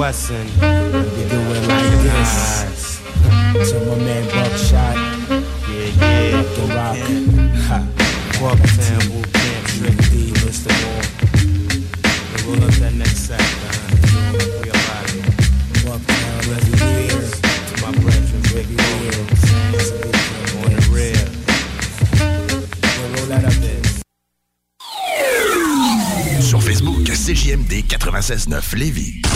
Wesson. Do like this. My man Buckshot. The Rock. My. On the sur Facebook CJMD 96.9 Lévis.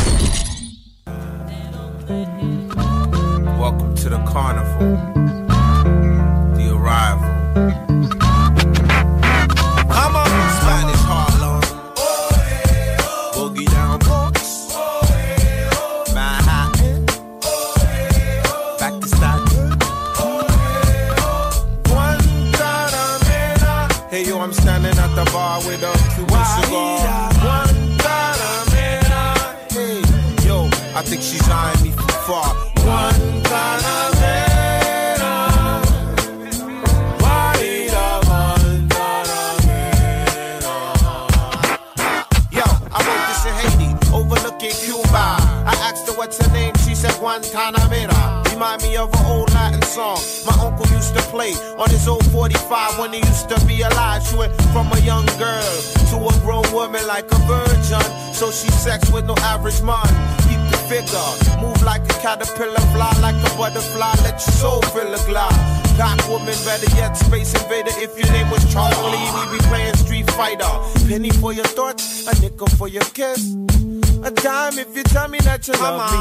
picture of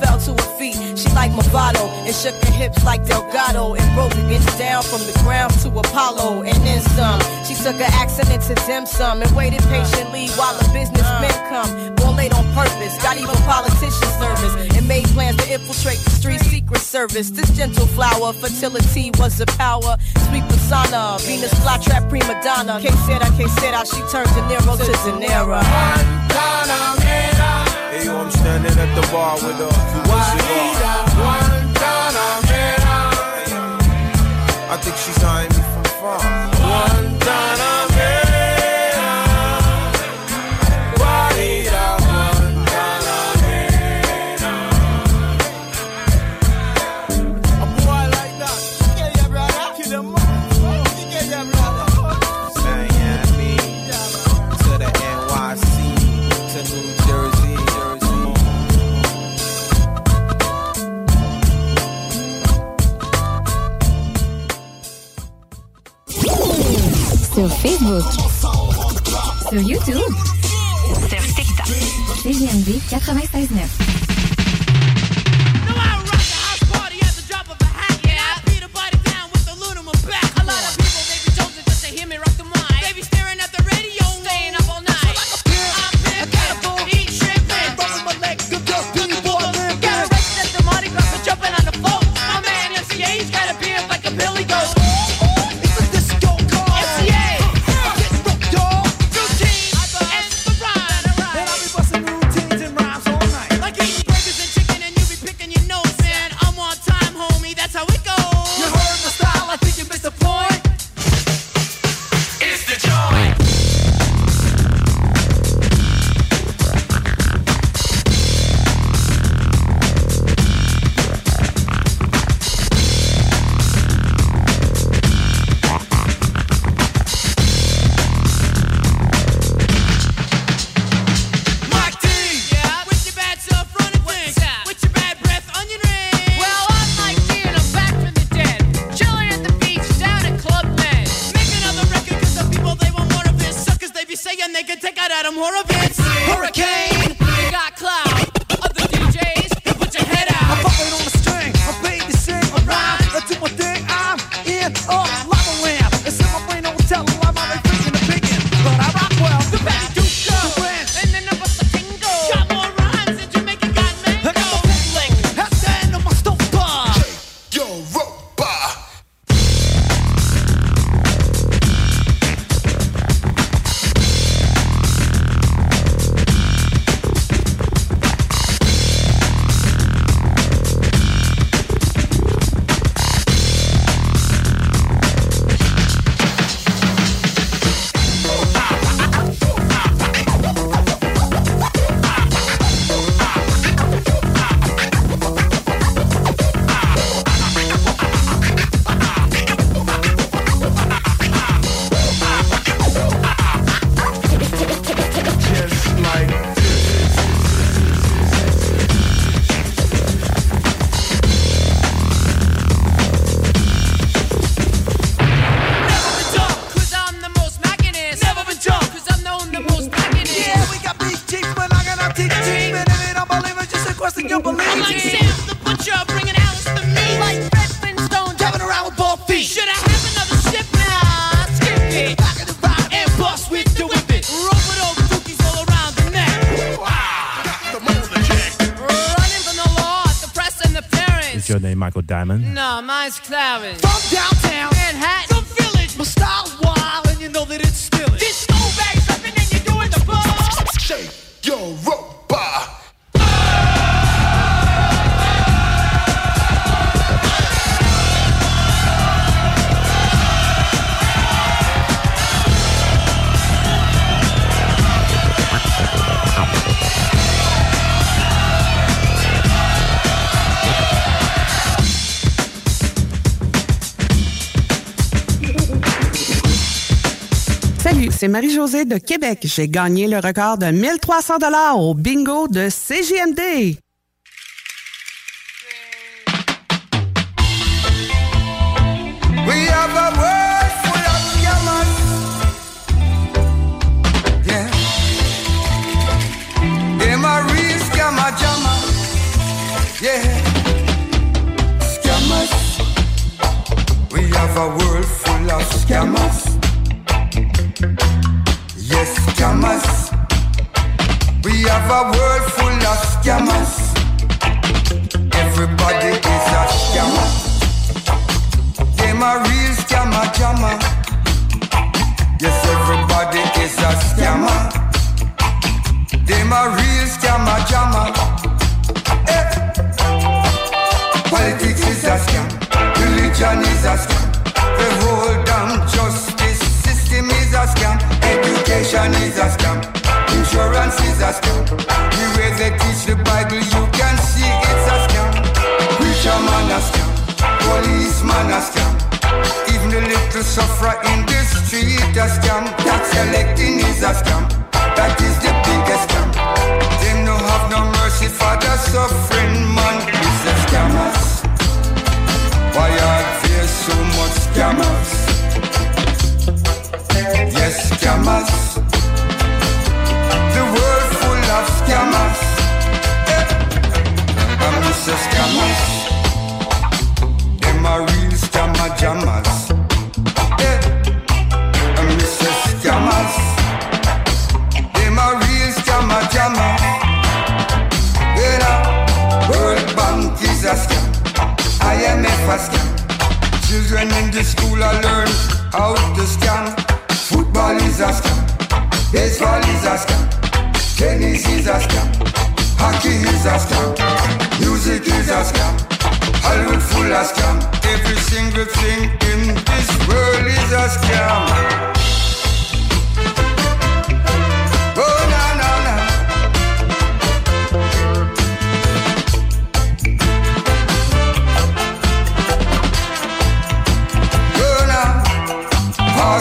fell to her feet. She like Movado and shook her hips like Delgado and broke it down from the ground to Apollo and then some. She took her accent to dim sum and waited patiently while a businessman come. Born late on purpose, got even politician service and made plans to infiltrate the street secret service. This gentle flower, fertility was a power. Sweet persona, Venus flytrap prima donna. K said I, K said I, she turned De Niro to De Niro. One dollar man. Hey, yo, I'm standing at the bar with a cigar. I think she's eyeing me from far. Guantanamera. Sur Facebook. Sur YouTube. Sur TikTok. CGMD 96.9. believe. I'm like Sam the Butcher, bringing Alice to me. Like Red Flintstone, Driving around with bald feet. Should I have another sip now? Skip it. Back in the ride. And bust with the whip it. Roll with those dookies all around the neck. Running from the law, the press and the parents. Is your name Michael Diamond? No, mine's Clarence. From downtown. Manhattan. The village. My style's wild, and you know that it's still it. Disco bags rapping and you're doing the ball. Shake c'est Marie-Josée de Québec. J'ai gagné le record de 1300 dollars au bingo de CGMD. We have a world full of scammers. Yeah. Them a real scammer jammer. Yeah. Scammers. We have a world full of scammers. Scammers. We have a world full of scammers. Everybody is a scammer. Them a real scammer jammer. Yes, everybody is a scammer. Them a real scammer jammer. Eh. Politics is a scam. Religion is a scam. The whole damn justice system is a scam. Is a scam. Insurance is a scam. The way they teach the Bible, you can see it's a scam. Preacher man a scam. Policeman a scam. Even the little sufferer in the street a scam. Tax collecting is a scam. That is the biggest scam. Them no have no mercy for the suffering man. It's the scammers. Why are there so much scammers? Yes, scammers. Scammers. Eh. I'm Mr. Scammers. Them are real. I'm. Scammers. Them are real jammers. Yeah. World Bank is a scam. A scam. Children in the school are learn how to scam. Football is a scam. Baseball is a scam. Tennis is a scam. Hockey is a scam. Music is a scam. Hollywood full of scam. Every single thing in this world is a scam. Oh. Oh,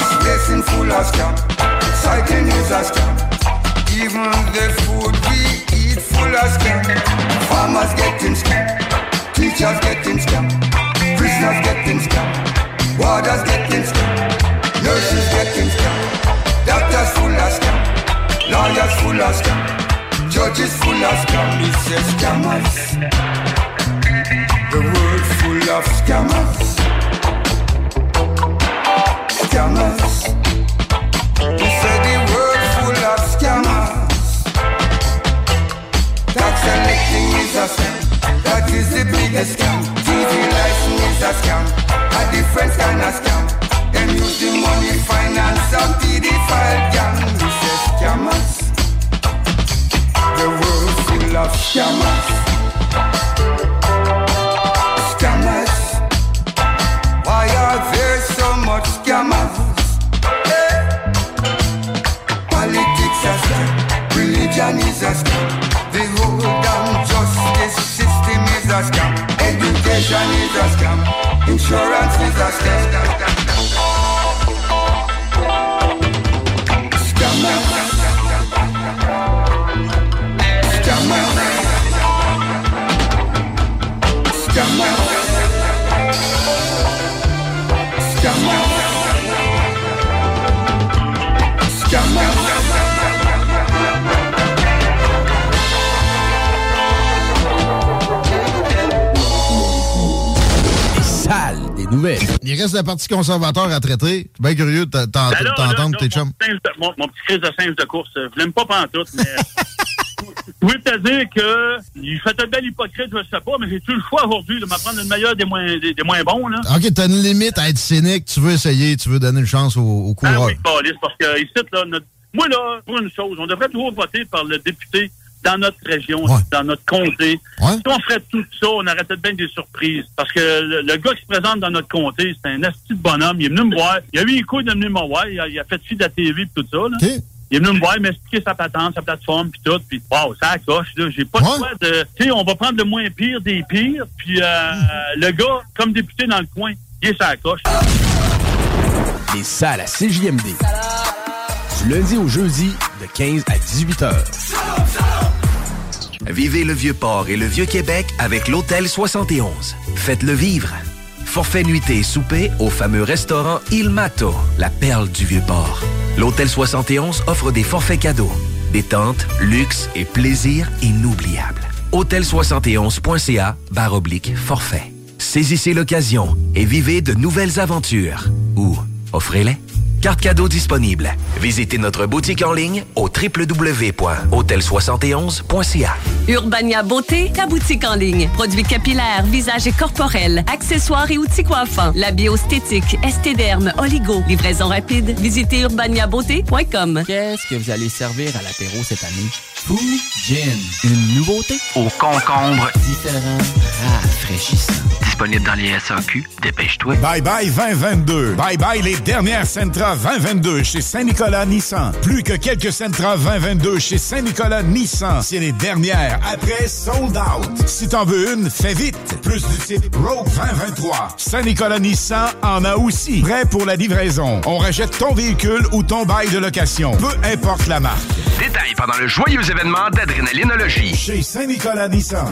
full of scam. Cycling is a scam. Even the food we eat full of scam. Farmers getting scam. Teachers getting scam. Prisoners getting scam. Warders getting scam. Nurses getting scam. Doctors full of scam. Lawyers full of scam. Judges full of scam. He says scammers. The world full of. Scammers. Biggest scam. TV license is a scam. A different kind of scam. Them use the money finance to the file gang. He says scammers. The world full of. Scammers. Education is a scam. Insurance is a scam. Il reste la partie conservateur à traiter. Je suis bien curieux de Ben t'entendre tes chums. Mon, petit crise de singe de course, euh, je l'aime pas pantoute, mais... Je voulais te dire que il fait un bel hypocrite, je sais pas, mais j'ai-tu le choix aujourd'hui de m'apprendre le meilleur des moins, des, des moins bons, là? OK, t'as une limite à être cynique. Tu veux essayer, tu veux donner une chance au, au Ah coureur. oui, Pauliste, parce que ici, là, notre- moi, là, pour une chose, on devrait toujours voter par le député dans notre région, dans notre comté. Si on ferait tout ça, on arrêtait bien des surprises. Parce que le, le gars qui se présente dans notre comté, c'est un asti de bonhomme. Il est venu me voir. Il a eu les couilles de venir me voir. Il a, il a fait fi de la TV et tout ça. Là. Il est venu me voir, il m'a expliqué sa patente, sa plateforme, puis tout. Puis, wow, ça accroche, là. J'ai pas le choix de... Tu sais, on va prendre le moins pire des pires. Puis, euh, le gars, comme député dans le coin, il est sa coche. Les salles à CJMD. Du lundi au jeudi, de 15 à 18 heures. Vivez le Vieux-Port et le Vieux-Québec avec l'Hôtel 71. Faites-le vivre. Forfait nuitée et souper au fameux restaurant Il Mato, la perle du Vieux-Port. L'Hôtel 71 offre des forfaits cadeaux, détente, luxe et plaisir inoubliables. Hôtel71.ca barre oblique forfait. Saisissez l'occasion et vivez de nouvelles aventures. Ou offrez-les. Carte cadeau disponible. Visitez notre boutique en ligne au www.hôtel71.ca. Urbania Beauté, ta boutique en ligne. Produits capillaires, visage et corporels, accessoires et outils coiffants. La biostétique, estéderme, oligo. Livraison rapide. Visitez urbaniabeauté.com. Qu'est-ce que vous allez servir à l'apéro cette année? Fou Gin. Une nouveauté? Au concombre. Différent, rafraîchissant. Disponible dans les SAQ. Dépêche-toi. Bye bye 2022. Bye bye les dernières Sentra 2022 chez Saint-Nicolas Nissan. Plus que quelques Sentra 2022 chez Saint-Nicolas Nissan. C'est les dernières. Après, sold out. Si t'en veux une, fais vite. Plus du type Rogue 2023. Saint-Nicolas Nissan en a aussi. Prêt pour la livraison. On rachète ton véhicule ou ton bail de location. Peu importe la marque. Détails pendant le joyeux événement d'Adrénalinologie. Chez Saint-Nicolas Nissan.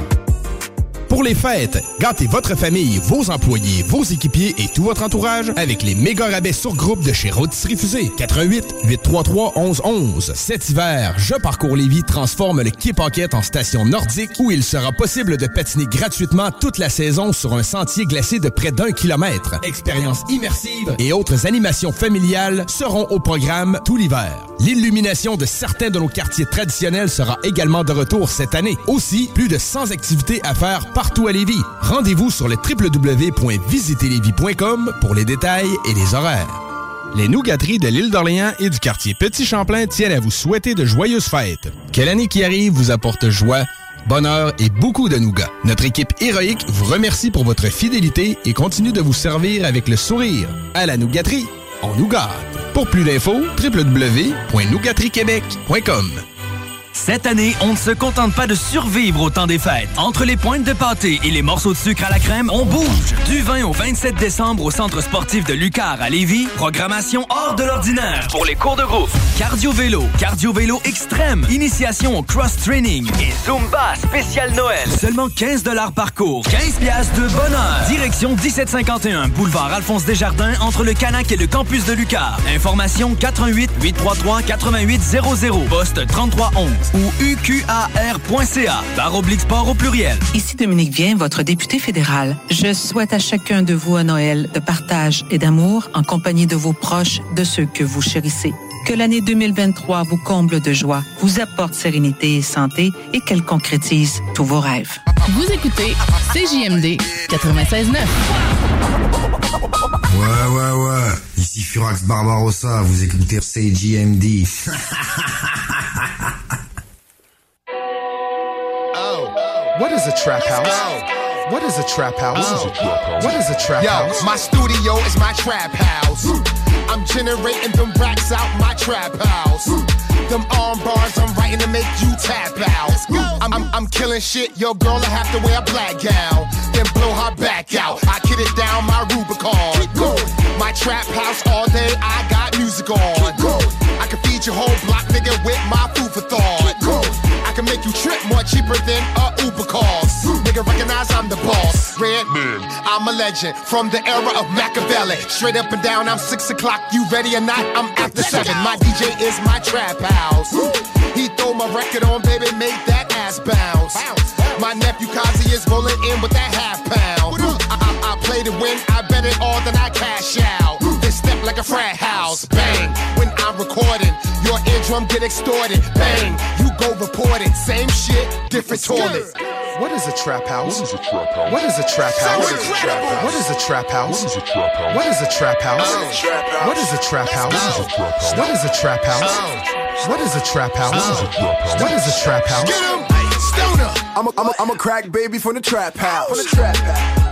Pour les fêtes, gâtez votre famille, vos employés, vos équipiers et tout votre entourage avec les méga rabais sur groupe de chez Rôtisserie Fusée. 88 833 1111. Cet hiver, Je parcours Lévis transforme le Quai Paquette en station nordique où il sera possible de patiner gratuitement toute la saison sur un sentier glacé de près d'un kilomètre. Expériences immersives et autres animations familiales seront au programme tout l'hiver. L'illumination de certains de nos quartiers traditionnels sera également de retour cette année. Aussi, plus de 100 activités à faire partout à Lévis. Rendez-vous sur le pour les détails et les horaires. Les nougateries de l'île d'Orléans et du quartier Petit Champlain tiennent à vous souhaiter de joyeuses fêtes. Que l'année qui arrive vous apporte joie, bonheur et beaucoup de nougats. Notre équipe héroïque vous remercie pour votre fidélité et continue de vous servir avec le sourire. À la nougaterie, on nous gâte. Pour plus d'infos, www.nougateriequebec.com. Cette année, on ne se contente pas de survivre au temps des fêtes. Entre les pointes de pâté et les morceaux de sucre à la crème, on bouge. Du 20 au 27 décembre au Centre sportif de Lucar à Lévis, programmation hors de l'ordinaire pour les cours de groupe. Cardio-vélo, cardio-vélo extrême, initiation au cross-training et Zumba spécial Noël. Seulement 15 par cours. 15 piastres de bonheur. Direction 1751, boulevard Alphonse Desjardins, entre le Canac et le campus de Lucar. Information 88 833 8800 poste 3311 ou uqar.ca. Barre oblique sport au pluriel. Ici Dominique Vien, votre député fédéral. Je souhaite à chacun de vous un Noël de partage et d'amour en compagnie de vos proches, de ceux que vous chérissez. Que l'année 2023 vous comble de joie, vous apporte sérénité et santé et qu'elle concrétise tous vos rêves. Vous écoutez CJMD 96.9. Ouais, ouais, ouais. Ici Furax Barbarossa, vous écoutez CJMD. What is a trap house? What is a trap house? What is a trap Yo, house? Yo, my studio is my trap house. I'm generating them racks out my trap house. Them arm bars I'm writing to make you tap out. I'm, I'm, I'm killing shit, your girl I have to wear a black gown. Then blow her back out. I kid it down my Rubicon. My trap house all day, I got music on. I can feed your whole block, nigga, with my food for thought. I can make you trip more cheaper than a Uber cost. Nigga, recognize I'm the boss. Redman, I'm a legend from the era of Machiavelli. Straight up and down, I'm six o'clock. You ready or not? I'm after seven. My DJ is my trap house. He throw my record on, baby, make that ass bounce. My nephew Kazi is rolling in with that half pound. I, I, I play to win, I bet it all, then I cash out. Then like a frat house, bang. When I'm recording, your eardrum get extorted, bang. You go report it, same shit, different toilet. What is a trap house? What is a trap house? What is a trap house? What is a trap house? What is a trap house? What is a trap house? What is a trap house? What is a trap house? What is a trap house? Get him! Stoner! I'm a, I'm a, I'm a crack baby from the trap house. From the trap house.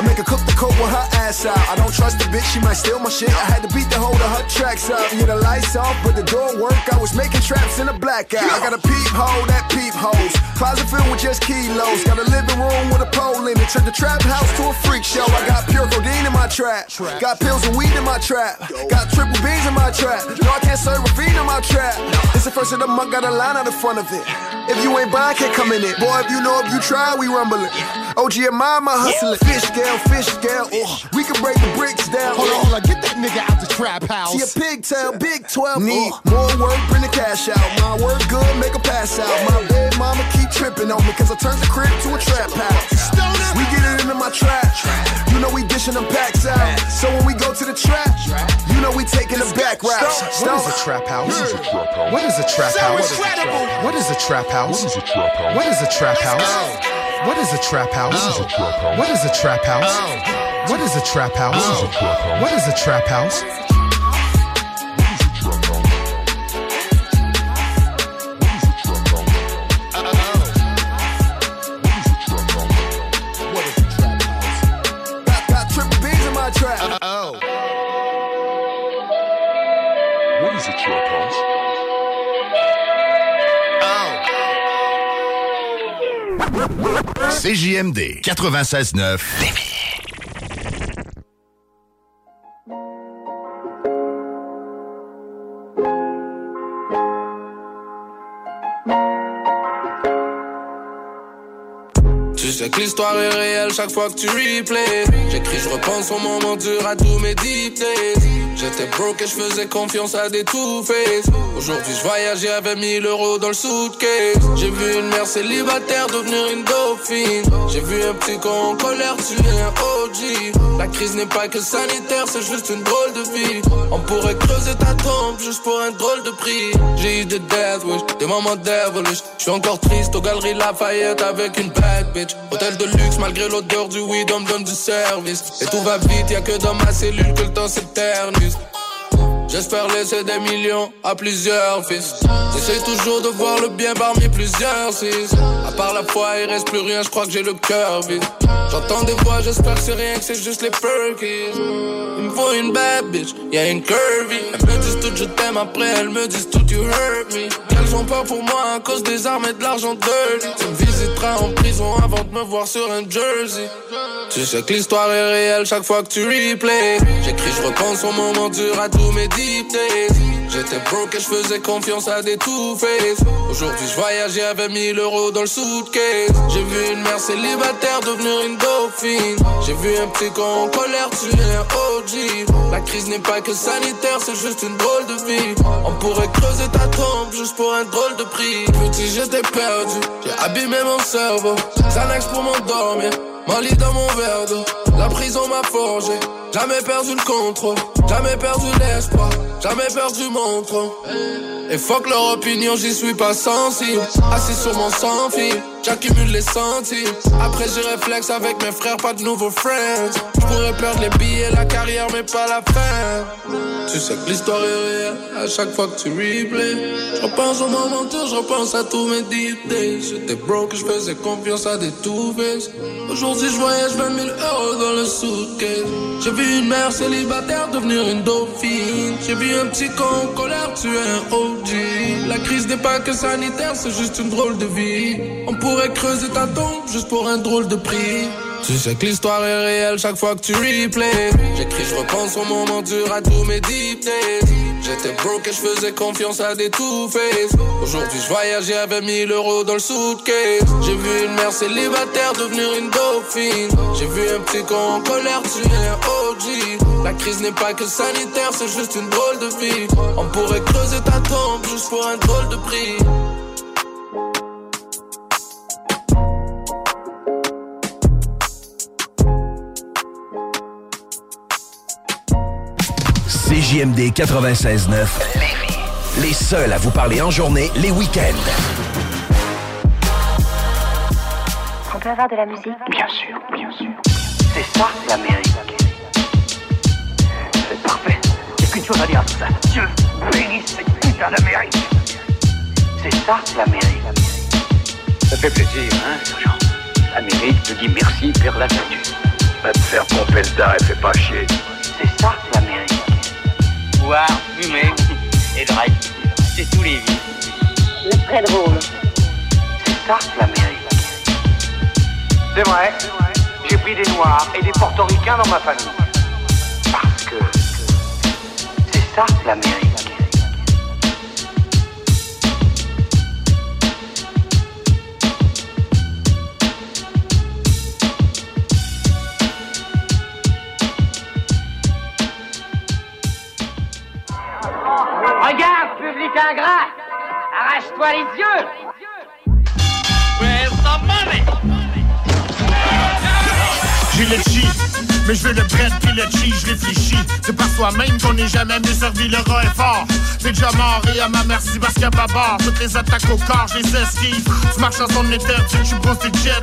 I make her cook the coke with her ass out. I don't trust the bitch, she might steal my shit. I had to beat the hold of her tracks up. Yeah, the lights off, but the door work. I was making traps in a blackout. I got a peephole that peep holes. Closet filled with just kilos. Got a living room with a pole in it. Turned the trap house to a freak show. I got pure codeine in my trap. Got pills and weed in my trap. Got triple beans in my trap. No, I can't serve a fiend in my trap. It's the first of the month, got a line out in front of it. If you ain't buying, can't come in it. Boy, if you know if you try, we rumbling. OG and mama hustling. Fish scale, fish scale. Oh, we can break the bricks down. Hold on, hold on, get that nigga out the trap house. See a pigtail, big 12. Uh, Need more work, bring the cash out. My work good, make a pass out. My bed mama keep tripping on me, cause I turned the crib to a trap house. We get it into my trap. You know we dishing them packs out. So when we go to the trap, you know we taking the back routes. What is a trap house? What is a trap So house? What is a trap house? What is a trap house? What is a trap house? What is a trap house? What is a trap house? What is a trap house? CJMD 96.9 Tu sais que l'histoire est réelle chaque fois que tu replays. J'écris, je repense au moment dur à tous mes deep days. J'étais broke et je faisais confiance à des two-face. Aujourd'hui, je voyage, j'avais 1000 euros dans le suitcase. J'ai vu une mère célibataire devenir une dauphine. J'ai vu un petit con en colère tuer un OG. La crise n'est pas que sanitaire, c'est juste une drôle de vie. On pourrait creuser ta tombe juste pour un drôle de prix. J'ai eu des death wish, des moments devilish. Je suis encore triste aux galeries Lafayette avec une bad bitch. Hôtel de luxe malgré l'odeur du weed, on me donne du service. Et tout va vite, y'a que dans ma cellule que le temps s'éternise. J'espère laisser des millions à plusieurs fils. J'essaie toujours de voir le bien parmi plusieurs six. À part la foi, il reste plus rien, je crois que j'ai le cœur vide. J'entends des voix, j'espère que c'est rien, que c'est juste les perkies. Il me faut une bad bitch, y'a une curvy. Elles me disent tout je t'aime, après elles me disent tout you hurt me. Elles ont peur pour moi à cause des armes et de l'argent dirty. Tu me visiteras en prison avant de me voir sur un jersey. Tu sais que l'histoire est réelle chaque fois que tu replay. J'écris, je repense au moment dur à tous mes J'étais broke et je faisais confiance à des two-face. Aujourd'hui, je voyageais avec 1000 euros dans le suitcase. J'ai vu une mère célibataire devenir une dauphine. J'ai vu un petit con en colère tuer un OG. La crise n'est pas que sanitaire, c'est juste une drôle de vie. On pourrait creuser ta tombe juste pour un drôle de prix. Petit, j'étais perdu, j'ai abîmé mon cerveau. Xanax pour m'endormir. Mon lit dans mon verre d'eau, la prison m'a forgé. Jamais perdu le contrôle, jamais perdu l'espoir, jamais perdu mon trône. Et fuck leur opinion, j'y suis pas sensible. Assis sur mon sans fil, j'accumule les centimes. Après j'y réflexe avec mes frères, pas de nouveaux friends. J'pourrais perdre les billets, la carrière, mais pas la fin. Tu sais que l'histoire est réelle à chaque fois que tu replay. Je repense au moment je repense à tous mes deep. J'étais broke, je faisais confiance à des two Aujourd'hui, je voyage 20 000 euros dans le suitcase. Vu une mère célibataire devenir une dauphine. J'ai vu un petit con en colère tuer un OG. La crise n'est pas que sanitaire, c'est juste une drôle de vie. On pourrait creuser ta tombe juste pour un drôle de prix. Tu sais que l'histoire est réelle chaque fois que tu replay. J'écris, je repense au moment dur à tous mes deep days. J'étais broke et je faisais confiance à des two-face. Aujourd'hui, je voyageais avec 1000 euros dans le suitcase. J'ai vu une mère célibataire devenir une dauphine. J'ai vu un petit con en colère tuer un OG. La crise n'est pas que sanitaire, c'est juste une drôle de vie. On pourrait creuser ta tombe juste pour un drôle de prix. CJMD 96.9. Les seuls à vous parler en journée, les week-ends. On peut avoir de la musique Bien sûr, bien sûr. C'est ça, l'Amérique. C'est parfait. Il n'y a qu'une chose à dire à tout ça. Dieu bénisse cette putain d'Amérique. C'est ça, l'Amérique. Ça fait plaisir, hein, sergent L'Amérique te dit merci, perd la vertu. Va te faire pomper le et fais pas chier. Boire, fumer et drive. C'est tous les vies. C'est très drôle. C'est ça, l'Amérique. C'est vrai. J'ai pris des Noirs et des Portoricains dans ma famille. Parce que c'est ça, l'Amérique. Arrache-toi les yeux Where's the money J'ai le cheat, mais je veux le bread puis le cheese, je réfléchis. C'est par soi-même qu'on n'est jamais mieux servi, le rat est fort. C'est déjà mort et à ma merci parce qu'il y a pas bord. Toutes les attaques au corps, je les esquive. Tu marches en zone interdite, je suis posté jet,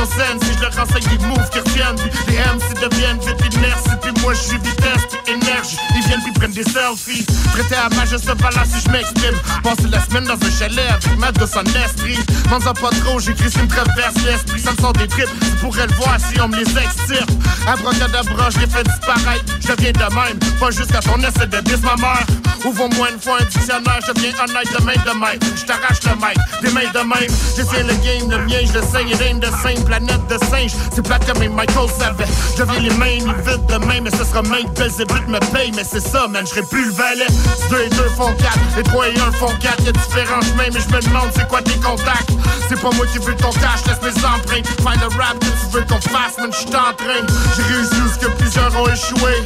scène si je leur renseigne des moves qui retiennent. Les MC deviennent vite inertie, puis moi je suis vitesse, puis énergie. Ils viennent puis prennent des selfies. Prêté à ma juste là si je m'exprime. Passer la semaine dans un chalet avec ma de son esprit. M'en pas trop, j'écris une traverse l'esprit, ça me sort des tripes. Tu pourrais le voir si on me les extirpe. Abracadabra, je les fais disparaître. Je viens de même, pas jusqu'à ton essai de dis ma mère. Ouvre-moi une fois un dictionnaire, je viens honnête de main de main. Je t'arrache le mic, des mains de même. J'essaie le game, le mien, je le sais, il est de singe, planète de singe. C'est plate comme Michael savait. Je viens les mains, vite de main, mais ce sera main de Belzébuth me paye. Mais c'est ça, man, je plus le valet. 2 et 2 font 4, et 3 et 1 font 4. Y'a différents chemins, mais je me demande c'est quoi tes contacts? C'est pas moi qui veux ton cash, laisse mes empreintes. Find le rap que tu veux qu'on fasse, man, j'suis en train. J'ai réussi ce que plusieurs ont échoué.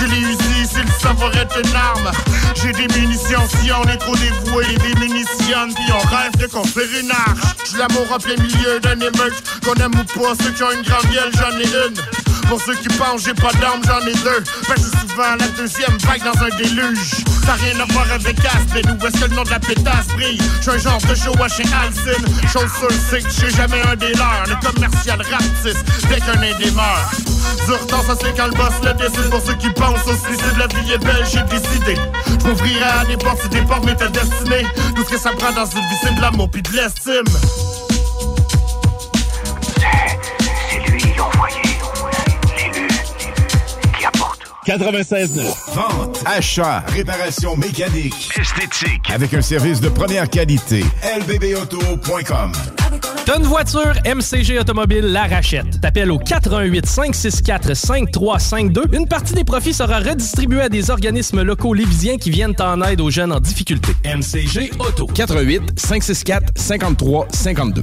Je l'ai usé, c'est le savoir être une arme. J'ai des munitions si on est trop dévoué. Des munitions, puis on rêve de construire une arche. J'suis l'amour en plein milieu d'un émeute. Qu'on aime ou pas, ceux qui ont une grande gueule, j'en ai une. Pour ceux qui pensent j'ai pas d'armes, j'en ai deux. Ben, je suis souvent la deuxième vague dans un déluge. Ça rien à voir avec Aspen ou est-ce que le nom de la pétasse brille? J'suis un genre de show chez Alcine. Chose sur c'est que j'suis jamais un des. Le commercial rapetisse dès qu'un indé meurt. Ça c'est quand le boss le décide. Pour ceux qui pensent au suicide, la vie est belle, j'ai décidé. J'm'ouvrirai à des portes si des portes m'étaient destinées. Tout ce que ça prend dans une vie, c'est de l'amour pis de l'estime. 96.9. Vente, achat, réparation mécanique, esthétique. Avec un service de première qualité. lbbauto.com. T'as une voiture, MCG Automobile la rachète. T'appelles au 88 564 5352. Une partie des profits sera redistribuée à des organismes locaux lévisiens qui viennent en aide aux jeunes en difficulté. MCG Auto. 88 564 53 52.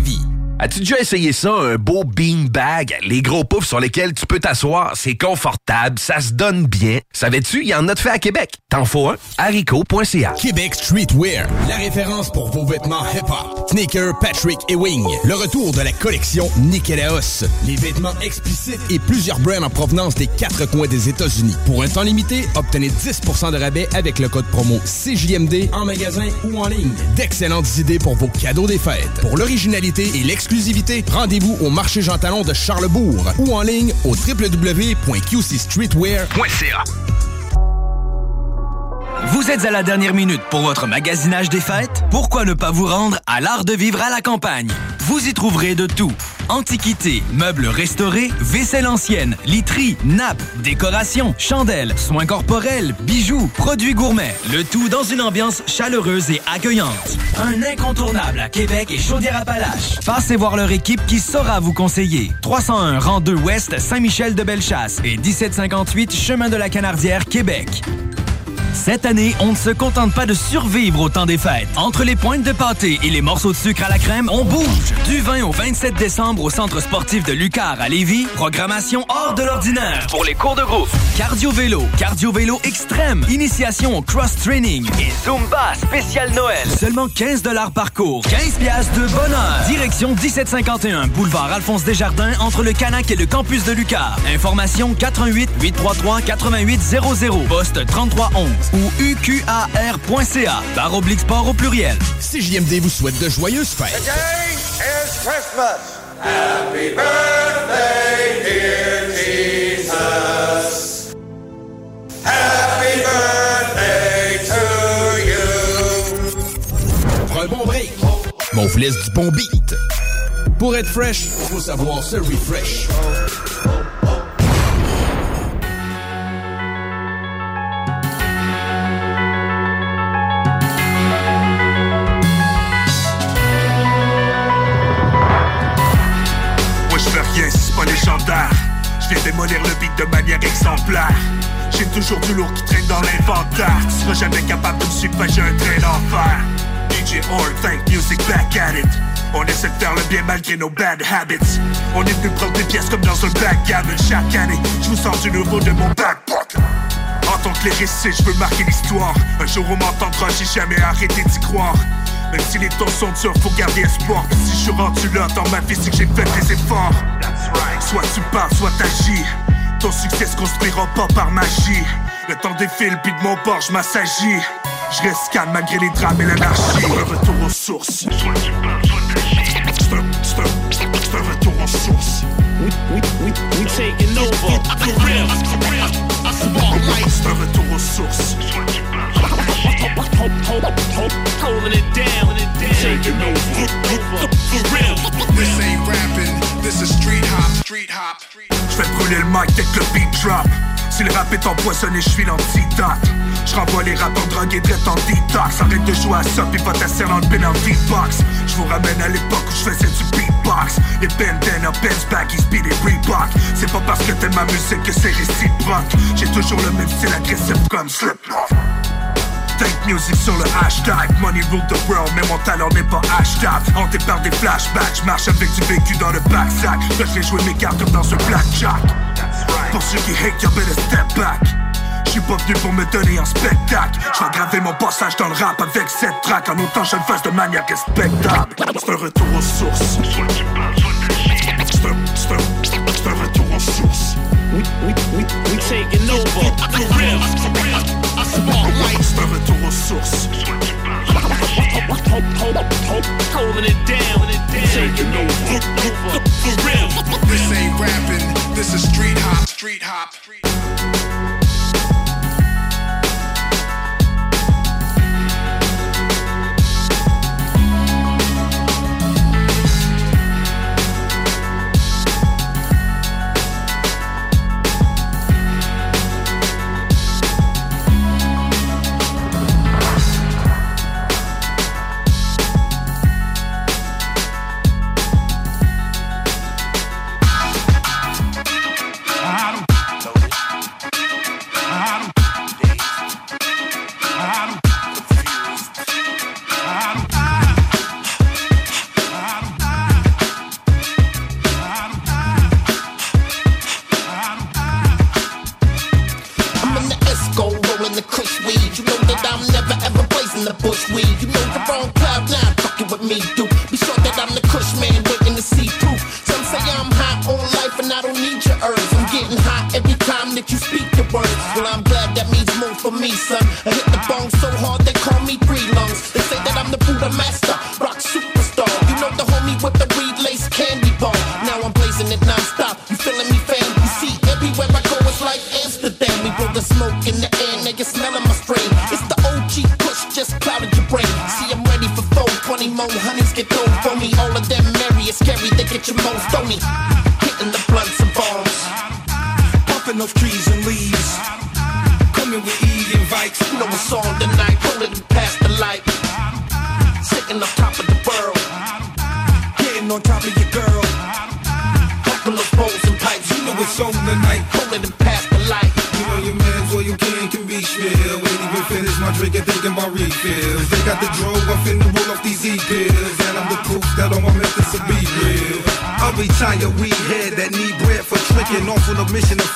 Lévis. As-tu déjà essayé ça, un beau beanbag? Les gros poufs sur lesquels tu peux t'asseoir, c'est confortable, ça se donne bien. Savais-tu, il y en a de fait à Québec. T'en faut un? haricot.ca. Québec Streetwear, la référence pour vos vêtements hip-hop. Sneaker, Patrick et Wing. Le retour de la collection Nikélaos. Les vêtements explicites et plusieurs brands en provenance des quatre coins des États-Unis. Pour un temps limité, obtenez 10% de rabais avec le code promo CJMD en magasin ou en ligne. D'excellentes idées pour vos cadeaux des fêtes. Pour l'originalité et l'exclusivité, rendez-vous au marché Jean Talon de Charlebourg ou en ligne au www.qcstreetwear.ca. Vous êtes à la dernière minute pour votre magasinage des fêtes? Pourquoi ne pas vous rendre à l'art de vivre à la campagne? Vous y trouverez de tout. Antiquités, meubles restaurés, vaisselle ancienne, literie, nappes, décorations, chandelles, soins corporels, bijoux, produits gourmets. Le tout dans une ambiance chaleureuse et accueillante. Un incontournable à Québec et Chaudière-Appalaches. Passez voir leur équipe qui saura vous conseiller. 301 rang 2 Ouest, Saint-Michel de Bellechasse et 1758 Chemin de la Canardière, Québec. Cette année, on ne se contente pas de survivre au temps des fêtes. Entre les pointes de pâté et les morceaux de sucre à la crème, on bouge. Du 20 au 27 décembre au Centre sportif de Lucar à Lévis, programmation hors de l'ordinaire pour les cours de groupe. Cardio-vélo, cardio-vélo extrême, initiation au cross-training et Zumba spécial Noël. Seulement 15 par cours, 15 piastres de bonheur. Direction 1751, boulevard Alphonse Desjardins, entre le Canac et le campus de Lucar. Information 88 833 8800, poste 3311 ou uqar.ca. Barre oblique sport au pluriel. CJMD vous souhaite de joyeuses fêtes. is Christmas. Happy birthday, dear Jesus. Happy birthday to you. Pour un bon break, mon vous laisse du bon beat. Pour être fresh, faut savoir se refresh. Je viens démolir le beat de manière exemplaire. J'ai toujours du lourd qui traîne dans l'inventaire. Tu seras jamais capable de me suivre, j'ai un train d'enfer. DJ Org, think music back at it. On essaie de faire le bien malgré nos bad habits. On est venu prendre des pièces comme dans un backgammon Chaque année, je vous sors du nouveau de mon backpocket en tant que les je veux marquer l'histoire. Un jour on m'entendra, j'ai jamais arrêté d'y croire. Même si les temps sont durs, faut garder espoir. Si je suis rendu là dans ma vie, c'est que j'ai fait des efforts. Soit tu parles, soit t'agis. Ton succès se construira pas par magie. Le temps défile, puis de mon bord, je m'assagis. Je reste calme malgré les drames et l'anarchie. Un retour aux sources. Soit tu parles, soit t'agis. C'est un, c'est un, c'est un retour aux sources. We, we, we, we taking over. For real. C'est un retour aux sources. Soit tu. Je brûler le mic dès le beat drop. Si le rap est empoisonné, je suis l'antidote. Je renvoie les rappeurs drogués direct en detox. Arrête de jouer à ça, puis va t'asseoir dans le penalty box. Je vous ramène à l'époque où je faisais du beatbox. Les bandanas, Benz baggies, speed et Reebok. C'est pas parce que t'aimes ma musique que c'est réciproque J'ai toujours le même style agressif comme Slipknot Take music sur le hashtag. Money rule the world mais mon talent n'est pas hashtag. Hanté par des flashbacks Marche avec du vécu dans le backsack. Je vais jouer mes cartes dans ce blackjack. Pour ceux qui hate, you better step back. Je suis pas venu pour me donner un spectacle. Je vais graver mon passage dans le rap avec cette track. En autant je le fasse de manière respectable C'est un retour aux sources. C'est un retour aux sources We, we, we, we taking over. For real, for real. C'est un retour aux sources Holding it down, taking over. For real. This ain't rapping, this is street hop, street hop. I'm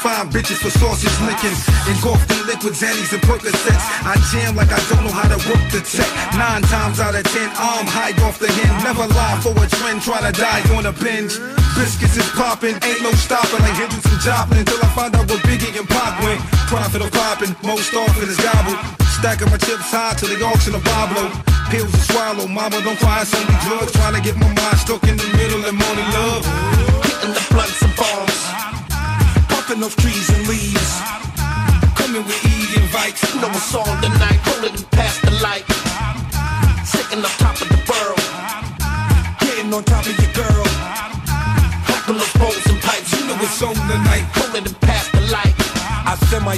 find bitches for sausage licking. Engulfed in liquids, Annies and Percocets. I jam like I don't know how to work the tech. Nine times out of ten, I'm high off the hen. Never lie for a trend, try to die on a binge. Biscuits is popping, ain't no stopping like Hendrix and Joplin until I find out what Biggie and Pac went. Profit of popping, most often is gobbled. Stacking my chips high till the auction of Pablo. Pills to swallow, mama don't cry, it's only drugs. Trying to get my mind stuck in the middle and money love. Hitting the blunts enough trees and leaves. Coming with E invites, no song tonight.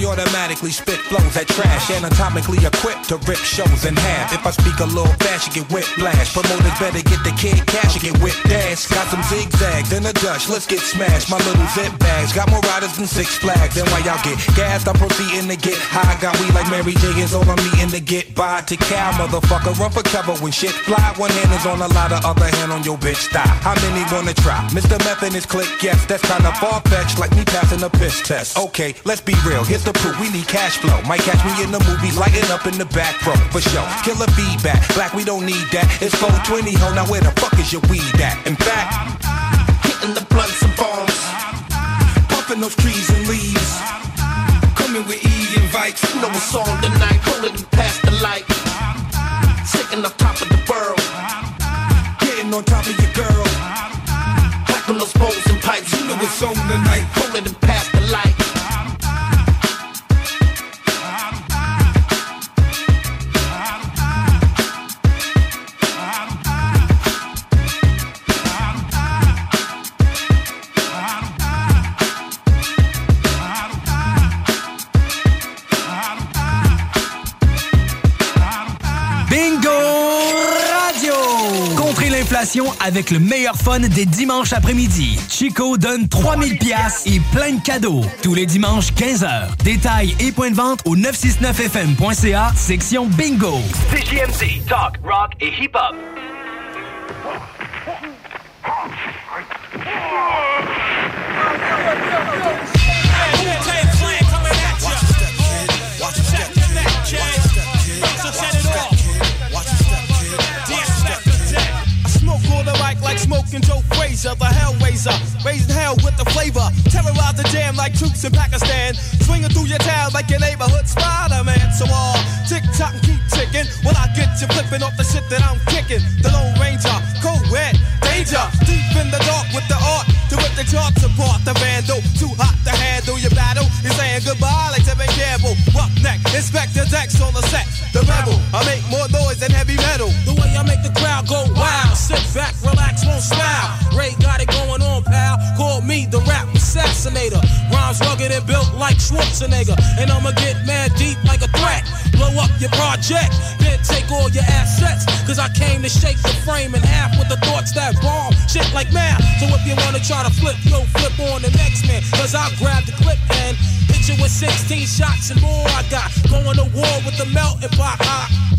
I semi-automatically spit flows that trash, anatomically equipped to rip shows in half. If I speak a little fast, you get whiplash. Promoters better get the kid cash, you get whipped ass. Got some zigzags in a gush, let's get smashed. My little zip bags got more riders than Six Flags. Then while y'all get gassed, I'm proceeding to get high. Got we like Mary J is all I'm eating to get by. To cow, motherfucker, run for cover when shit fly. One hand is on a lot ladder, other hand on your bitch thigh. How many wanna try? Mr. Meth and his click, yes, that's kinda far-fetched, like me passing a piss test. Okay, let's be real, here's the proof, we need cash flow. Might catch me in the movies, lighting up in the back row, for sure. Killer feedback, black, we don't need that. It's 420, ho, now where the fuck is your weed at? In fact, hitting the blunts and bombs. Puffing those trees and leaves. Coming with E invites. You know it's on tonight, rolling past the light. Sitting on top of the world. Getting on top of your girl. Rocking those bowls and pipes. You know it's on tonight. Avec le meilleur fun des dimanches après-midi. Chico donne 3000 pièces et plein de cadeaux. Tous les dimanches, 15h. Détails et points de vente au 969fm.ca, section bingo. CJMD, talk, rock et hip-hop. I the mic Joe Frazier, the Hellraiser. Raising hell with the flavor. Terrorize the jam like troops in Pakistan. Swinging through your town like your neighborhood Spider-Man. So all tick tock and keep ticking. When I get you flipping off the shit that I'm kicking. The Lone Ranger, cold red, danger. Deep in the dark with the art. To rip the charts apart, the vandal. Too hot to handle your battle. You're saying goodbye like Tevin Campbell. Rough neck, Inspector Dex on the set. The rebel, I make more noise than heavy metal. The way I make the crowd go wild. Sit back, relax, won't smile. Ray got it going on, pal. Call me the rap assassinator. Rhymes rugged and built like Schwarzenegger. And I'ma get mad deep like a threat. Blow up your project, then take all your assets. Cause I came to shake the frame in half with the thoughts that bomb. Shit like math. So if you wanna try to flip, yo, flip on the next man. Cause I grab the clip and hit you with 16 shots and more. I got going to war with the melting pot.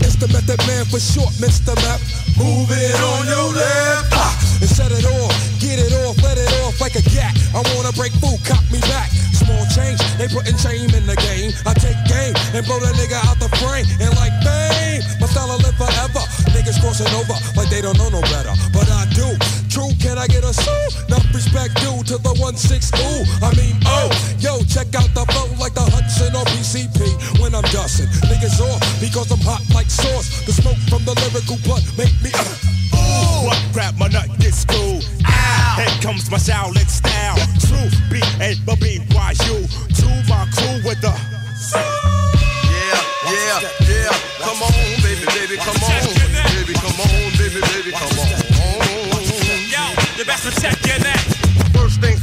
It's the method man for short, Mr. Map. Move it on your left. Ah, set it off, get it off, let it off like a gat. I wanna break food, cop me back. Small change, they putting shame in the game. I take game and blow the nigga out the frame. And like fame, my style will live forever. Niggas crossing over like they don't know no better. But I do. True, can I get a sue? Enough respect due to the 1-6 ooh. I mean, oh, yo, check out the flow like the Hudson or PCP when I'm dusting. Niggas off because I'm hot like sauce. The smoke from the lyrical blood make me. Uh, uh. Ooh, what grab my nut, this cool. Ow. Here comes my Shaolin style. True, B A B B Y U. To my crew with the.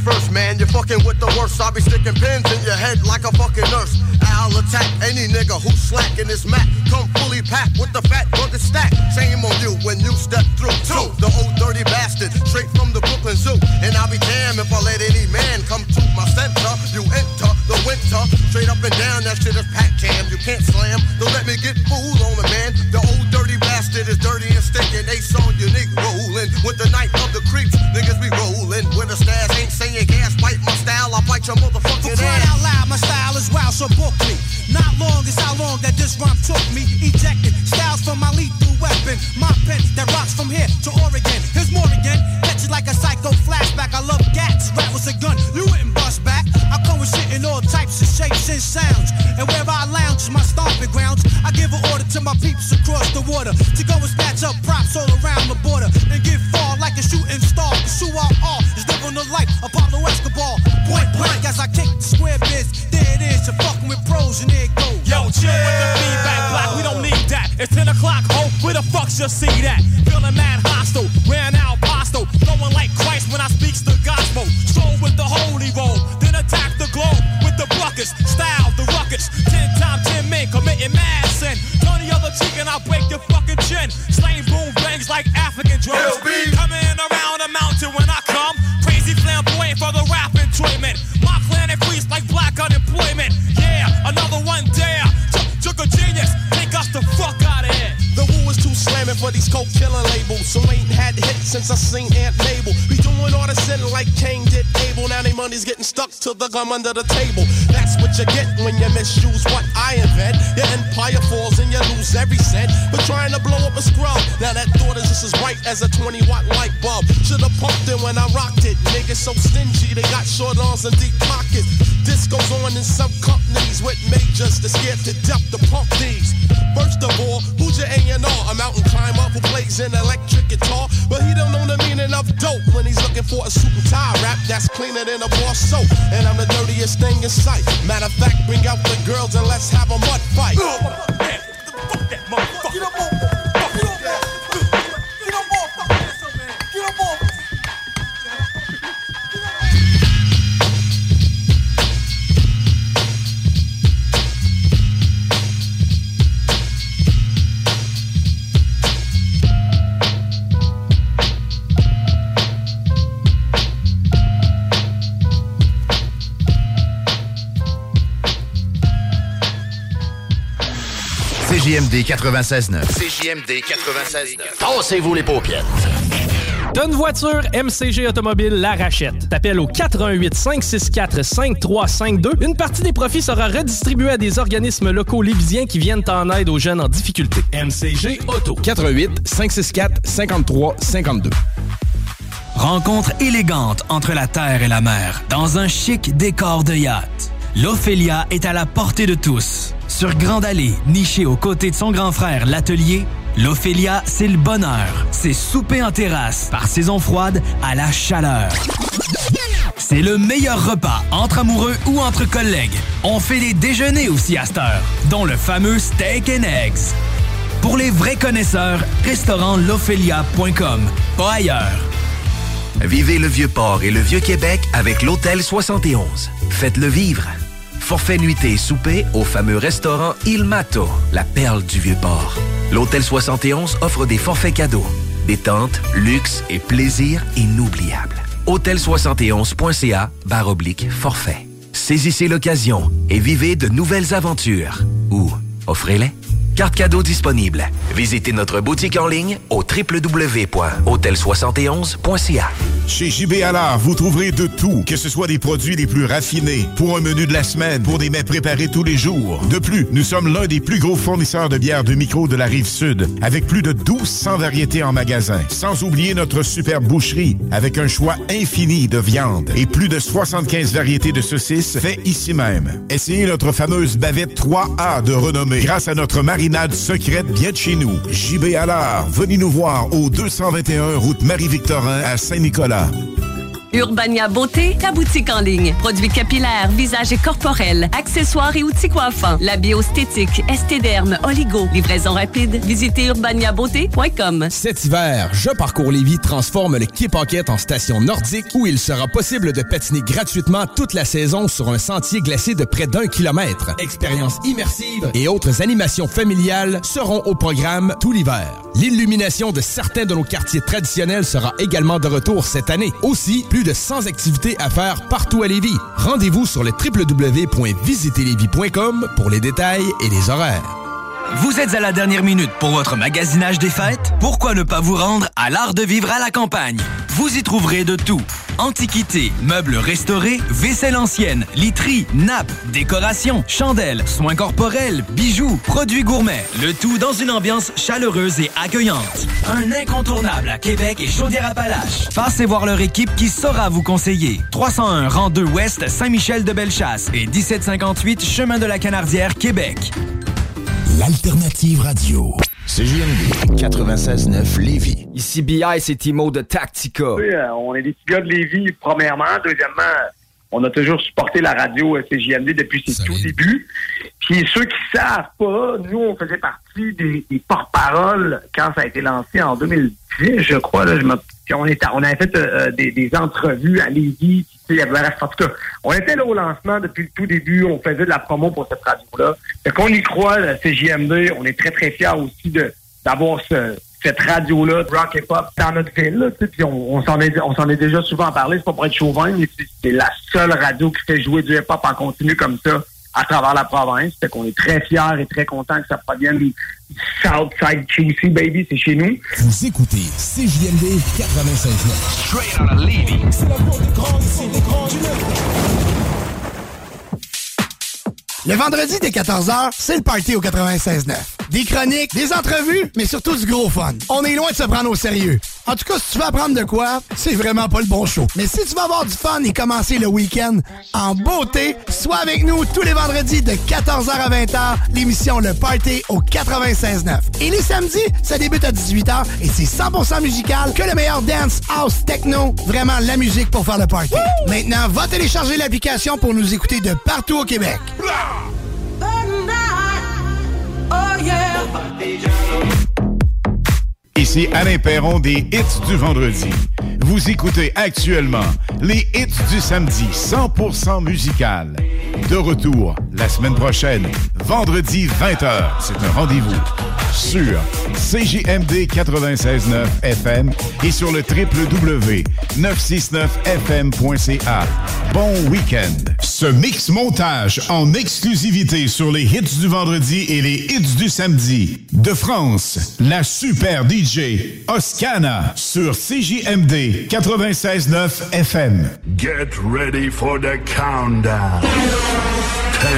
First man, you're fucking with the worst. I'll be sticking pins in your head like a fucking nurse. I'll attack any nigga who's slacking this mat. Come fully packed with the fat rugged stack. Shame on you when you step through. Two, 96.9. CJMD 96.9. Tassez-vous les paupières. Une voiture, MCG Automobile la rachète. T'appelles au 418 564 5352. Une partie des profits sera redistribuée à des organismes locaux lévisiens qui viennent en aide aux jeunes en difficulté. MCG Auto. 418 564 53 52. Rencontre élégante entre la terre et la mer, dans un chic décor de yacht. L'Ophélia est à la portée de tous. Sur Grande Allée, nichée aux côtés de son grand frère, l'Atelier, l'Ophélia, c'est le bonheur. C'est souper en terrasse, par saison froide à la chaleur. C'est le meilleur repas entre amoureux ou entre collègues. On fait des déjeuners aussi à cette heure, dont le fameux steak and eggs. Pour les vrais connaisseurs, restaurant l'Ophélia.com, pas ailleurs. Vivez le Vieux-Port et le Vieux-Québec avec l'Hôtel 71. Faites-le vivre. Forfait nuitée et souper au fameux restaurant Il Mato, la perle du Vieux-Port. L'Hôtel 71 offre des forfaits cadeaux, détente, luxe et plaisir inoubliables. Hôtel71.ca barre oblique forfait. Saisissez l'occasion et vivez de nouvelles aventures. Ou offrez-les. Carte cadeau disponible. Visitez notre boutique en ligne au www.hôtel71.ca. Chez JB Allard, vous trouverez de tout, que ce soit des produits les plus raffinés, pour un menu de la semaine, pour des mets préparés tous les jours. De plus, nous sommes l'un des plus gros fournisseurs de bières de micro de la rive sud, avec plus de 1200 variétés en magasin. Sans oublier notre superbe boucherie, avec un choix infini de viande et plus de 75 variétés de saucisses faites ici même. Essayez notre fameuse bavette 3A de renommée, grâce à notre marinade secrète bien de chez nous. JB Allard, venez nous voir au 221 route Marie-Victorin à Saint-Nicolas. Avenida. Urbania Beauté, ta boutique en ligne. Produits capillaires, visage et corporels, accessoires et outils coiffants. La bioesthétique, estéderme, oligo. Livraison rapide. Visitez urbaniabeauté.com. Cet hiver, Je Parcours Lévis transforme le Quai Paquette en station nordique où il sera possible de patiner gratuitement toute la saison sur un sentier glacé de près d'un kilomètre. Expériences immersives et autres animations familiales seront au programme tout l'hiver. L'illumination de certains de nos quartiers traditionnels sera également de retour cette année. Aussi, plus de 100 activités à faire partout à Lévis. Rendez-vous sur le pour les détails et les horaires. Vous êtes à la dernière minute pour votre magasinage des fêtes? Pourquoi ne pas vous rendre à l'art de vivre à la campagne? Vous y trouverez de tout. Antiquités, meubles restaurés, vaisselle ancienne, literie, nappes, décorations, chandelles, soins corporels, bijoux, produits gourmets. Le tout dans une ambiance chaleureuse et accueillante. Un incontournable à Québec et Chaudière-Appalaches. Passez voir leur équipe qui saura vous conseiller. 301 rang 2 Ouest Saint-Michel-de-Bellechasse et 1758 Chemin de la Canardière, Québec. L'alternative radio. CJMD 96.9 Lévis. Ici BI, c'est Timo de Tactica. Oui, euh, on est des petits gars de Lévis, premièrement. Deuxièmement, on a toujours supporté la radio euh, CJMD depuis ses tout débuts. Puis ceux qui savent pas, nous, on faisait partie des, des porte-paroles quand ça a été lancé en 2010, je crois. Là, je me- puis on, était, on avait fait euh, des, des entrevues à Lévis. En tout cas, on était là au lancement depuis le tout début. On faisait de la promo pour cette radio-là. Fait qu'on y croit, la CJMD. On est très, très fiers aussi d'avoir ce, cette radio-là, rock et pop, dans notre ville. Là, puis on, s'en est, on s'en est déjà souvent parlé. C'est pas pour être chauvin, mais c'est la seule radio qui fait jouer du hip-hop en continu comme ça à travers la province. Fait qu'on est très fiers et très contents que ça provienne du Southside QC, baby. C'est chez nous. Vous écoutez CJMD 96.9. Straight out of Levy. C'est la voix des grands ici, des grands Le vendredi dès 14h, c'est le party au 96.9. Des chroniques, des entrevues, mais surtout du gros fun. On est loin de se prendre au sérieux. En tout cas, si tu veux apprendre de quoi, c'est vraiment pas le bon show. Mais si tu veux avoir du fun et commencer le week-end en beauté, sois avec nous tous les vendredis de 14h à 20h, l'émission Le Party au 96.9. Et les samedis, ça débute à 18h et c'est 100% musical que le meilleur dance, house, techno, vraiment la musique pour faire le party. Maintenant, va télécharger l'application pour nous écouter de partout au Québec. Ici Alain Perron des hits du vendredi. Vous écoutez actuellement les hits du samedi 100% musical. De retour la semaine prochaine, vendredi 20h. C'est un rendez-vous sur CJMD 96.9 FM et sur le www.969fm.ca. Bon week-end. Ce mix montage en exclusivité sur les hits du vendredi et les hits du samedi. De France, la super DJ Oscana sur CJMD 96.9 FM. Get ready for the countdown. 10,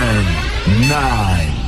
9,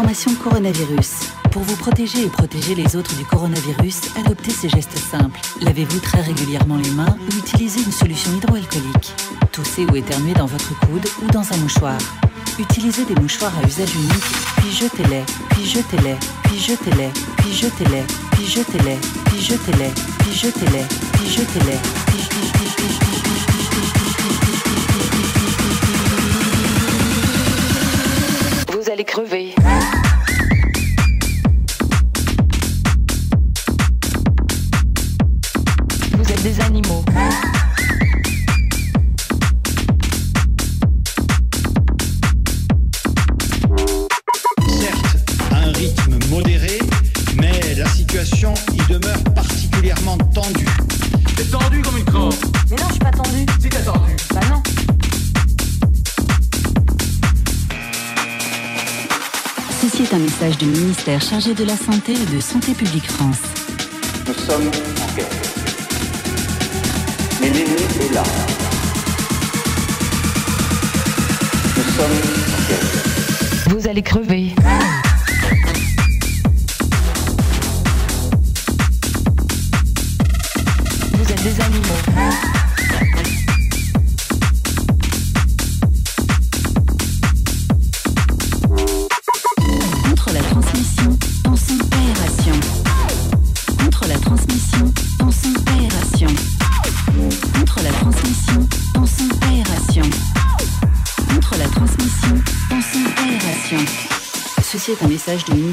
Information coronavirus. Pour vous protéger et protéger les autres du coronavirus, adoptez ces gestes simples. Lavez-vous très régulièrement les mains ou utilisez une solution hydroalcoolique. Toussez ou éternuez dans votre coude ou dans un mouchoir. Utilisez des mouchoirs à usage unique, puis jetez-les, puis jetez-les, puis jetez-les, puis jetez-les, puis jetez-les, puis jetez-les, puis jetez-les, puis jetez-les, puis puis- puis- puis- Vous allez crever. Vous êtes des animaux. Message du ministère chargé de la Santé et de Santé publique France. Nous sommes en guerre. L'ennemi est là. Nous sommes en guerre. Vous allez crever.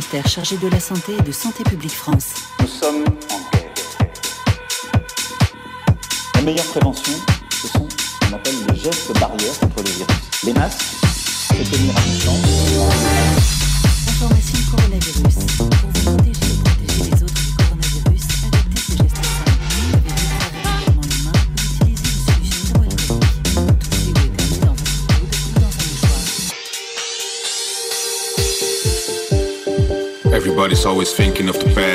Chargé de la Santé et de Santé publique France. Nous sommes en guerre. La meilleure prévention, ce sont ce qu'on appelle les gestes barrières contre le virus. Les masques, se tenir à distance. Thinking of the past.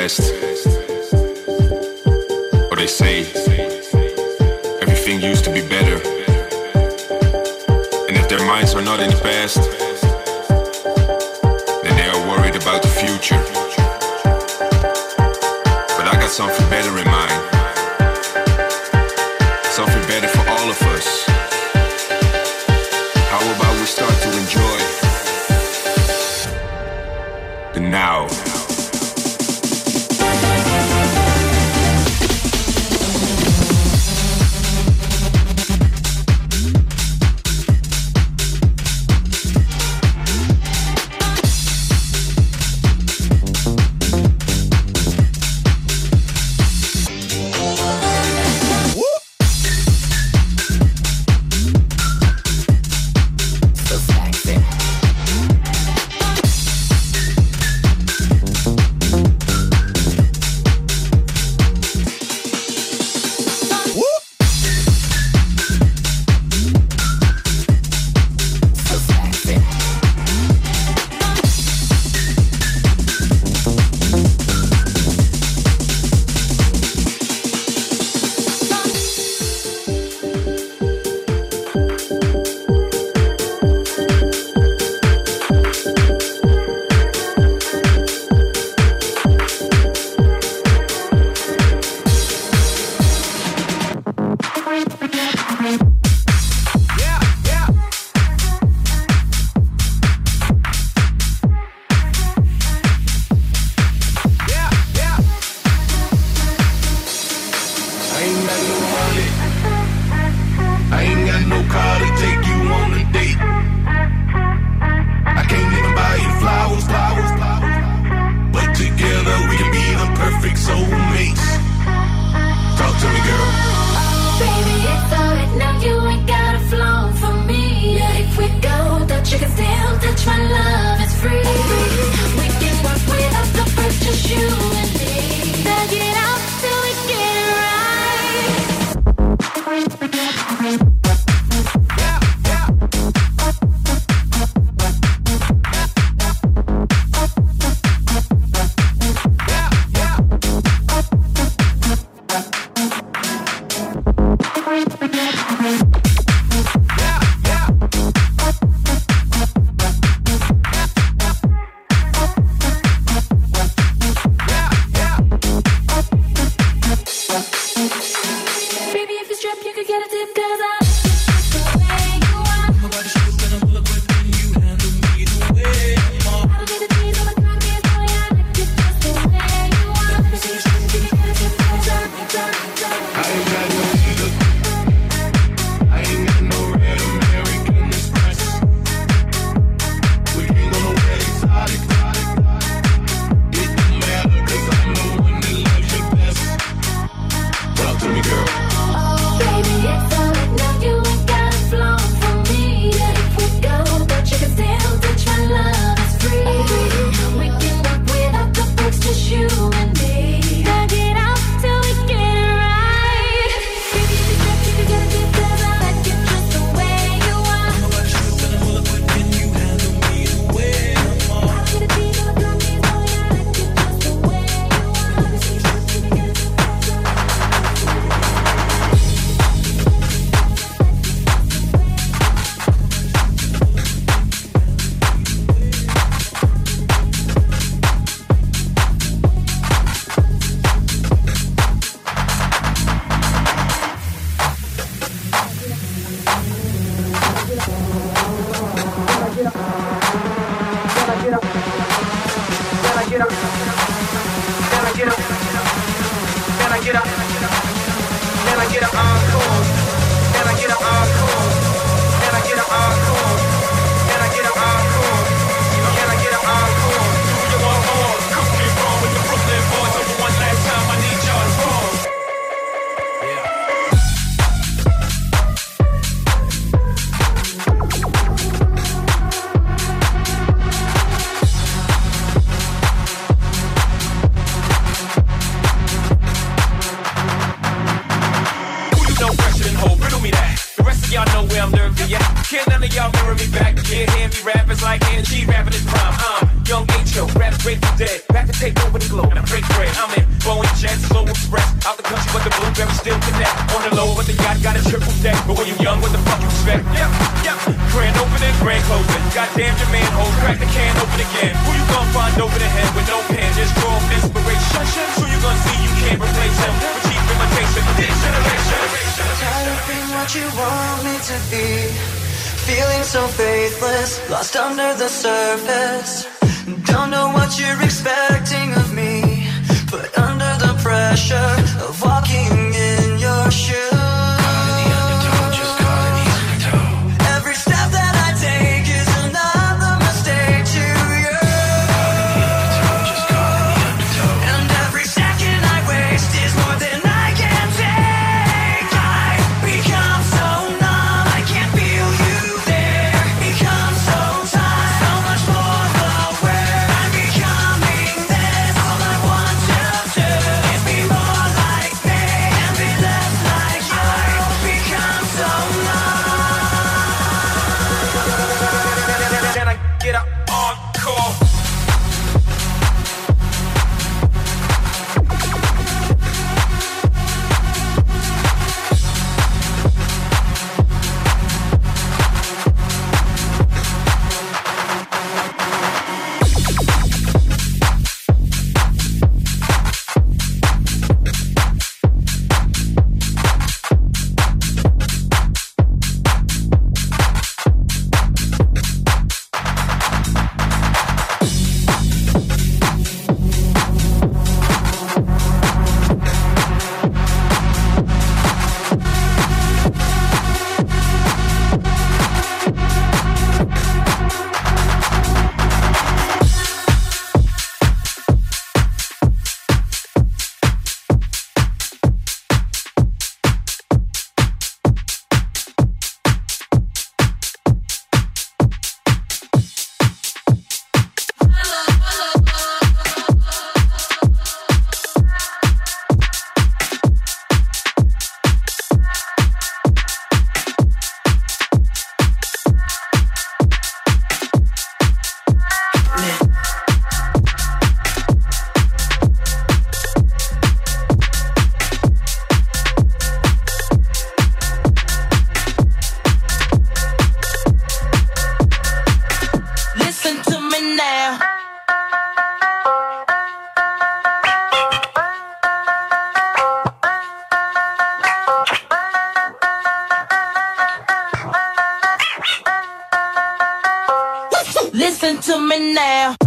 Listen to me now.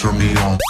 Turn me on.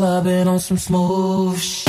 Clubbing on some smooth sh-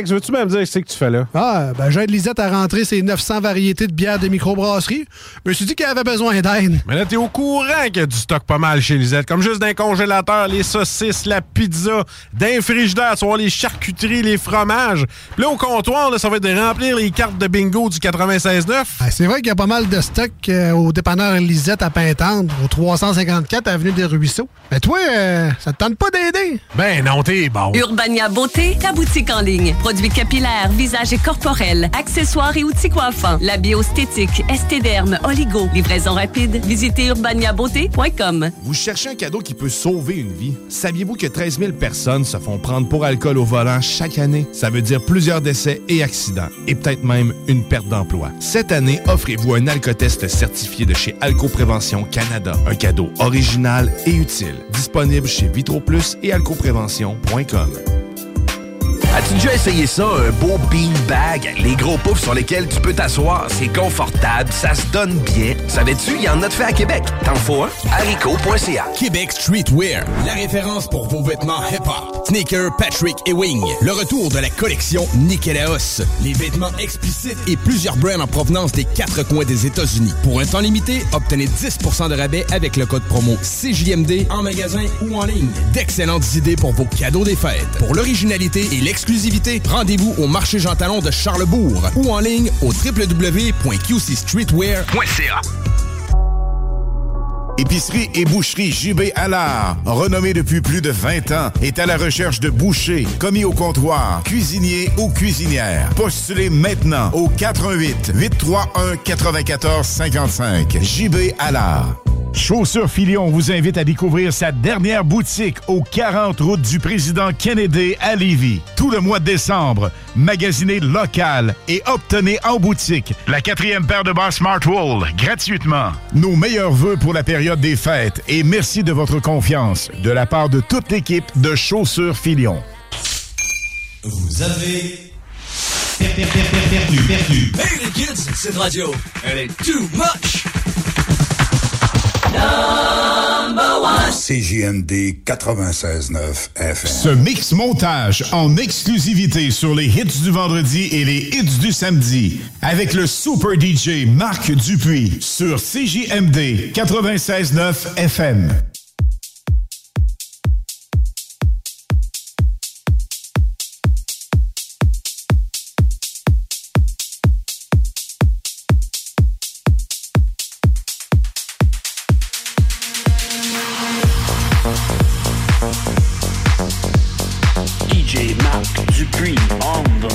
Alex, veux-tu me dire ce que tu fais là? Ah, ben j'aide Lisette à rentrer ses 900 variétés de bières de microbrasserie. Je me suis dit qu'elle avait besoin d'aide. Mais là, t'es au courant qu'il y a du stock pas mal chez Lisette. Comme juste d'un congélateur, les saucisses, la pizza, d'un frigidaire, tu vois, les charcuteries, les fromages. Puis là, au comptoir, là, ça va être de remplir les cartes de bingo du 96.9. Ah, c'est vrai qu'il y a pas mal de stock euh, au dépanneur Lisette à Pintendre, au 354 Avenue des Ruisseaux. Mais toi, euh, ça te tente pas d'aider? Ben non, t'es bon. Urbania Beauté, ta boutique en ligne. Produits capillaires, visage et corporel, accessoires et outils coiffants. La biostétique, estéderme, oligo. Livraison rapide. Visitez urbaniabeauté.com. Vous cherchez un cadeau qui peut sauver une vie? Saviez-vous que 13 000 personnes se font prendre pour alcool au volant chaque année? Ça veut dire plusieurs décès et accidents, et peut-être même une perte d'emploi. Cette année, offrez-vous un alcotest certifié de chez Alcoprévention Canada. Un cadeau original et utile. Disponible chez VitroPlus et alcoprévention.com. As-tu déjà essayé ça, un beau bean bag? Les gros poufs sur lesquels tu peux t'asseoir, c'est confortable, ça se donne bien. Savais-tu, il y en a de fait à Québec. T'en faut un? haricot.ca. Québec Streetwear, la référence pour vos vêtements hip-hop. Sneaker, Patrick et Wing. Le retour de la collection Nikélaos. Les vêtements explicites et plusieurs brands en provenance des quatre coins des États-Unis. Pour un temps limité, obtenez 10% de rabais avec le code promo CJMD en magasin ou en ligne. D'excellentes idées pour vos cadeaux des fêtes. Pour l'originalité et l'exclusivité, rendez-vous au marché Jean Talon de Charlebourg ou en ligne au www.qcstreetwear.ca. Épicerie et boucherie JB Allard, renommée depuis plus de 20 ans, est à la recherche de bouchers, commis au comptoir, cuisiniers ou cuisinières. Postulez maintenant au 88 831 94 55. JB Allard. Chaussures Filion vous invite à découvrir sa dernière boutique au 40 route du président Kennedy à Lévis. Tout le mois de décembre, magasinez local et obtenez en boutique la quatrième paire de bas Smartwool gratuitement. Nos meilleurs voeux pour la période des fêtes et merci de votre confiance de la part de toute l'équipe de Chaussures Filion. Vous avez per- per- per- per- perdu, perdu. Hey les kids, cette radio, elle est too much. CJMD 96.9 FM. Ce mix montage en exclusivité sur les hits du vendredi et les hits du samedi avec le super DJ Marc Dupuis sur CJMD 96.9 FM.